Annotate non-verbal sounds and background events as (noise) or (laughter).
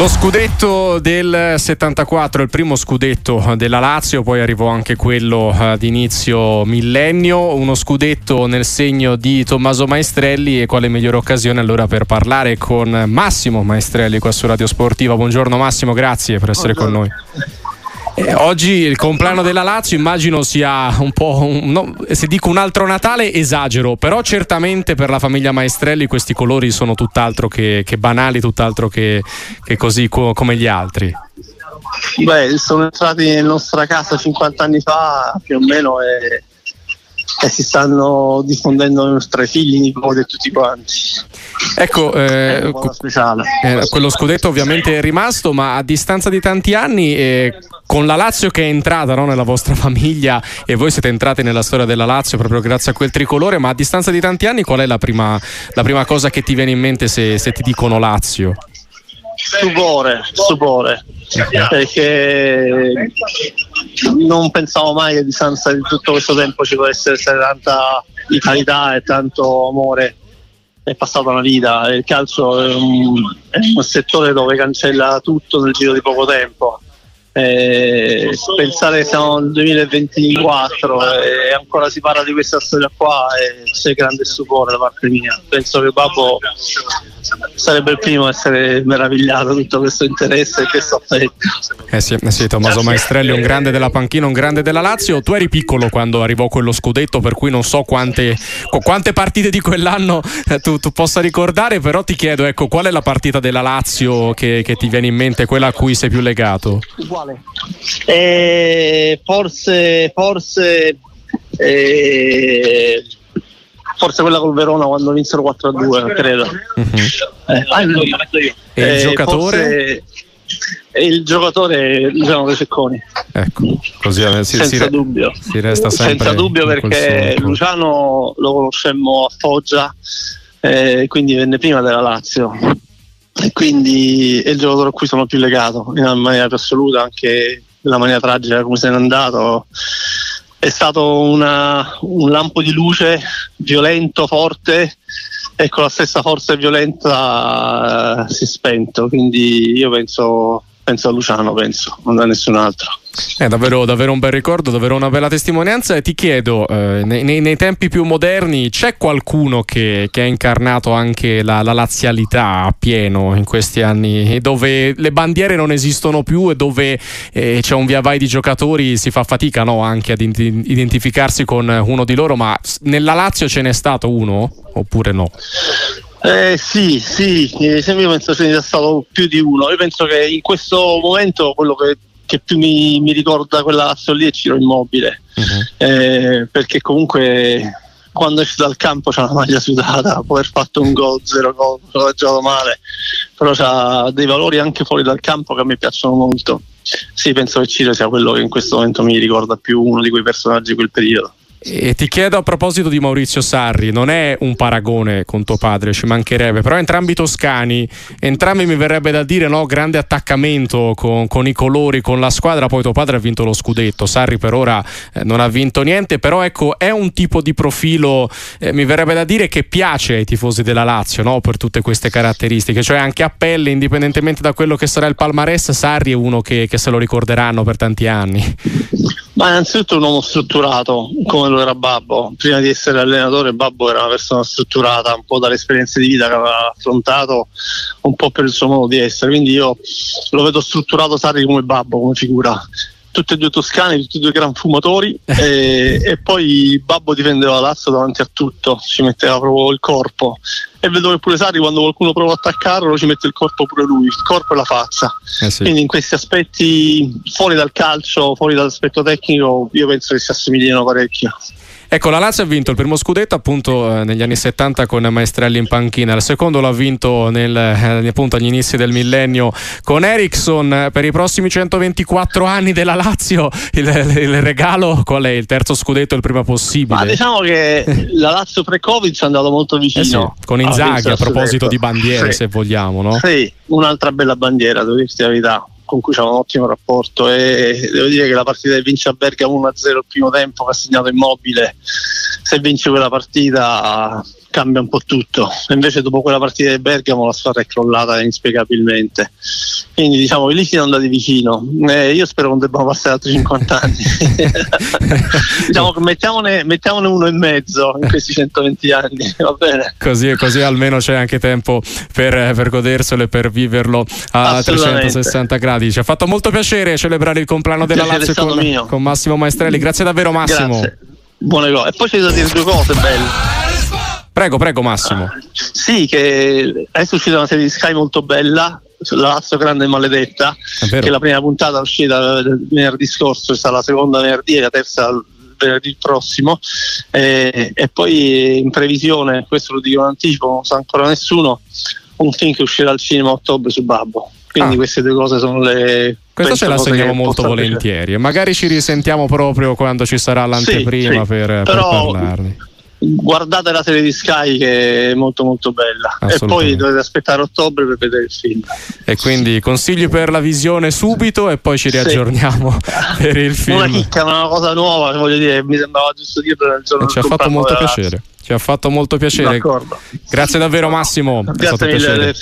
Lo scudetto del 74, il primo scudetto della Lazio, poi arrivò anche quello uh, di inizio millennio, uno scudetto nel segno di Tommaso Maestrelli e quale migliore occasione allora per parlare con Massimo Maestrelli qua su Radio Sportiva. Buongiorno Massimo, grazie per essere Buongiorno. con noi. Eh, oggi il compleanno della Lazio immagino sia un po', un, no, se dico un altro Natale esagero, però certamente per la famiglia Maestrelli questi colori sono tutt'altro che, che banali, tutt'altro che, che così co- come gli altri. Beh, sono entrati nella nostra casa 50 anni fa più o meno e, e si stanno diffondendo tra i figli, i nipoti e tutti quanti. Ecco, eh, eh, quello scudetto ovviamente è rimasto, ma a distanza di tanti anni, eh, con la Lazio che è entrata no, nella vostra famiglia e voi siete entrati nella storia della Lazio proprio grazie a quel tricolore, ma a distanza di tanti anni qual è la prima, la prima cosa che ti viene in mente se, se ti dicono Lazio? Stupore, stupore, perché non pensavo mai che a distanza di tutto questo tempo ci potesse essere tanta vitalità e tanto amore è passata una vita, il calcio è un, è un settore dove cancella tutto nel giro di poco tempo. Eh, pensare che siamo nel 2024 e ancora si parla di questa storia qua c'è grande stupore da parte mia. Penso che Babbo sarebbe il primo a essere meravigliato tutto questo interesse e questo affetto. Eh sì, eh sì, Tommaso Maestrelli, un grande della panchina, un grande della Lazio. Tu eri piccolo quando arrivò quello scudetto, per cui non so quante, quante partite di quell'anno eh, tu, tu, possa ricordare, però ti chiedo, ecco, qual è la partita della Lazio che, che ti viene in mente, quella a cui sei più legato? Uguale. Eh, forse, forse eh, forse quella col Verona quando vinsero 4-2, credo. Uh-huh. Eh, ah. E il eh, giocatore? il giocatore Luciano De Cecconi. Ecco, così eh, si, senza si, dubbio. Si resta sempre senza dubbio perché Luciano lo conoscemmo a Foggia, eh, quindi venne prima della Lazio. E quindi è il giocatore a cui sono più legato in maniera più assoluta, anche nella maniera tragica come se n'è andato è stato una, un lampo di luce violento, forte e con la stessa forza e violenza eh, si è spento. Quindi io penso, penso a Luciano, penso, non a nessun altro. È davvero, davvero, un bel ricordo, davvero una bella testimonianza e ti chiedo, eh, nei, nei, nei, tempi più moderni c'è qualcuno che, che ha incarnato anche la, la, lazialità a pieno in questi anni, dove le bandiere non esistono più e dove eh, c'è un via vai di giocatori, si fa fatica no, anche ad identificarsi con uno di loro, ma nella Lazio ce n'è stato uno oppure no? Eh, sì, sì, io penso ce ne sia stato più di uno. Io penso che in questo momento quello che che più mi, mi ricorda quella Lazio lì è Ciro Immobile, uh-huh. eh, perché comunque quando esce dal campo c'ha una maglia sudata, può aver fatto un gol, zero gol, ha giocato male, però ha dei valori anche fuori dal campo che a me piacciono molto. Sì, penso che Ciro sia quello che in questo momento mi ricorda più uno di quei personaggi di quel periodo. E ti chiedo a proposito di Maurizio Sarri, non è un paragone con tuo padre, ci mancherebbe, però entrambi toscani, entrambi mi verrebbe da dire no, grande attaccamento con, con, i colori, con la squadra, poi tuo padre ha vinto lo scudetto, Sarri per ora eh, non ha vinto niente, però ecco è un tipo di profilo, eh, mi verrebbe da dire che piace ai tifosi della Lazio no, per tutte queste caratteristiche, cioè anche a pelle, indipendentemente da quello che sarà il palmarès, Sarri è uno che, che se lo ricorderanno per tanti anni. Ma innanzitutto un uomo strutturato, come lo era Babbo. Prima di essere allenatore, Babbo era una persona strutturata, un po' dalle esperienze di vita che aveva affrontato, un po' per il suo modo di essere. Quindi io lo vedo strutturato Sarri come Babbo, come figura tutti e due toscani, tutti e due gran fumatori e, e, poi Babbo difendeva Lazio davanti a tutto, ci metteva proprio il corpo e vedo che pure Sari quando qualcuno prova a attaccarlo ci mette il corpo pure lui, il corpo e la faccia. Eh sì. Quindi in questi aspetti fuori dal calcio, fuori dall'aspetto tecnico, io penso che si assomigliano parecchio. Ecco, la Lazio ha vinto il primo scudetto appunto eh, negli anni 70 con Maestrelli in panchina, il secondo l'ha vinto nel, eh, appunto agli inizi del millennio con Ericsson. Per i prossimi 124 anni della Lazio il, il regalo qual è? Il terzo scudetto il prima possibile? Ma diciamo che la Lazio pre-Covid ci è andato molto vicino. Eh sì, con Inzaghi a proposito di bandiere sì. se vogliamo, no? Sì, un'altra bella bandiera, devo dirti la verità con cui c'è un ottimo rapporto e devo dire che la partita che vince a Bergamo 1-0 il primo tempo che ha segnato Immobile. Se vince quella partita cambia un po' tutto. Invece dopo quella partita di Bergamo la squadra è crollata inspiegabilmente. Quindi diciamo che lì siamo andati vicino. Eh, io spero non debbano passare altri 50 anni. (laughs) diciamo che mettiamone, mettiamone, uno e mezzo in questi 120 anni, va bene? Così, così almeno c'è anche tempo per, per goderselo e per viverlo a 360 gradi. Ci ha fatto molto piacere celebrare il compleanno della Lazio con, con, Massimo Maestrelli. Grazie davvero Massimo. Grazie. Buone cose. E poi c'è da dire due cose belle. Prego, prego Massimo. Ah, sì, che adesso è uscita una serie di Sky molto bella, la Lazio Grande e Maledetta, che la prima puntata è uscita venerdì scorso, è stata la seconda venerdì e la terza venerdì prossimo e, e poi in previsione, questo lo dico in anticipo, non sa ancora nessuno, un film che uscirà al cinema a ottobre su Babbo. Quindi ah. queste due cose sono le questa ce la segniamo molto volentieri e magari ci risentiamo proprio quando ci sarà l'anteprima sì, sì. Per, per parlarne guardate la serie di Sky che è molto molto bella. E poi dovete aspettare ottobre per vedere il film. E quindi consigli per la visione subito e poi ci riaggiorniamo sì. (laughs) per il film. Una chicca ma una cosa nuova voglio dire mi sembrava giusto dirlo nel giorno ci ha fatto molto piacere ci ha fatto molto piacere. D'accordo. grazie davvero Massimo. Grazie mille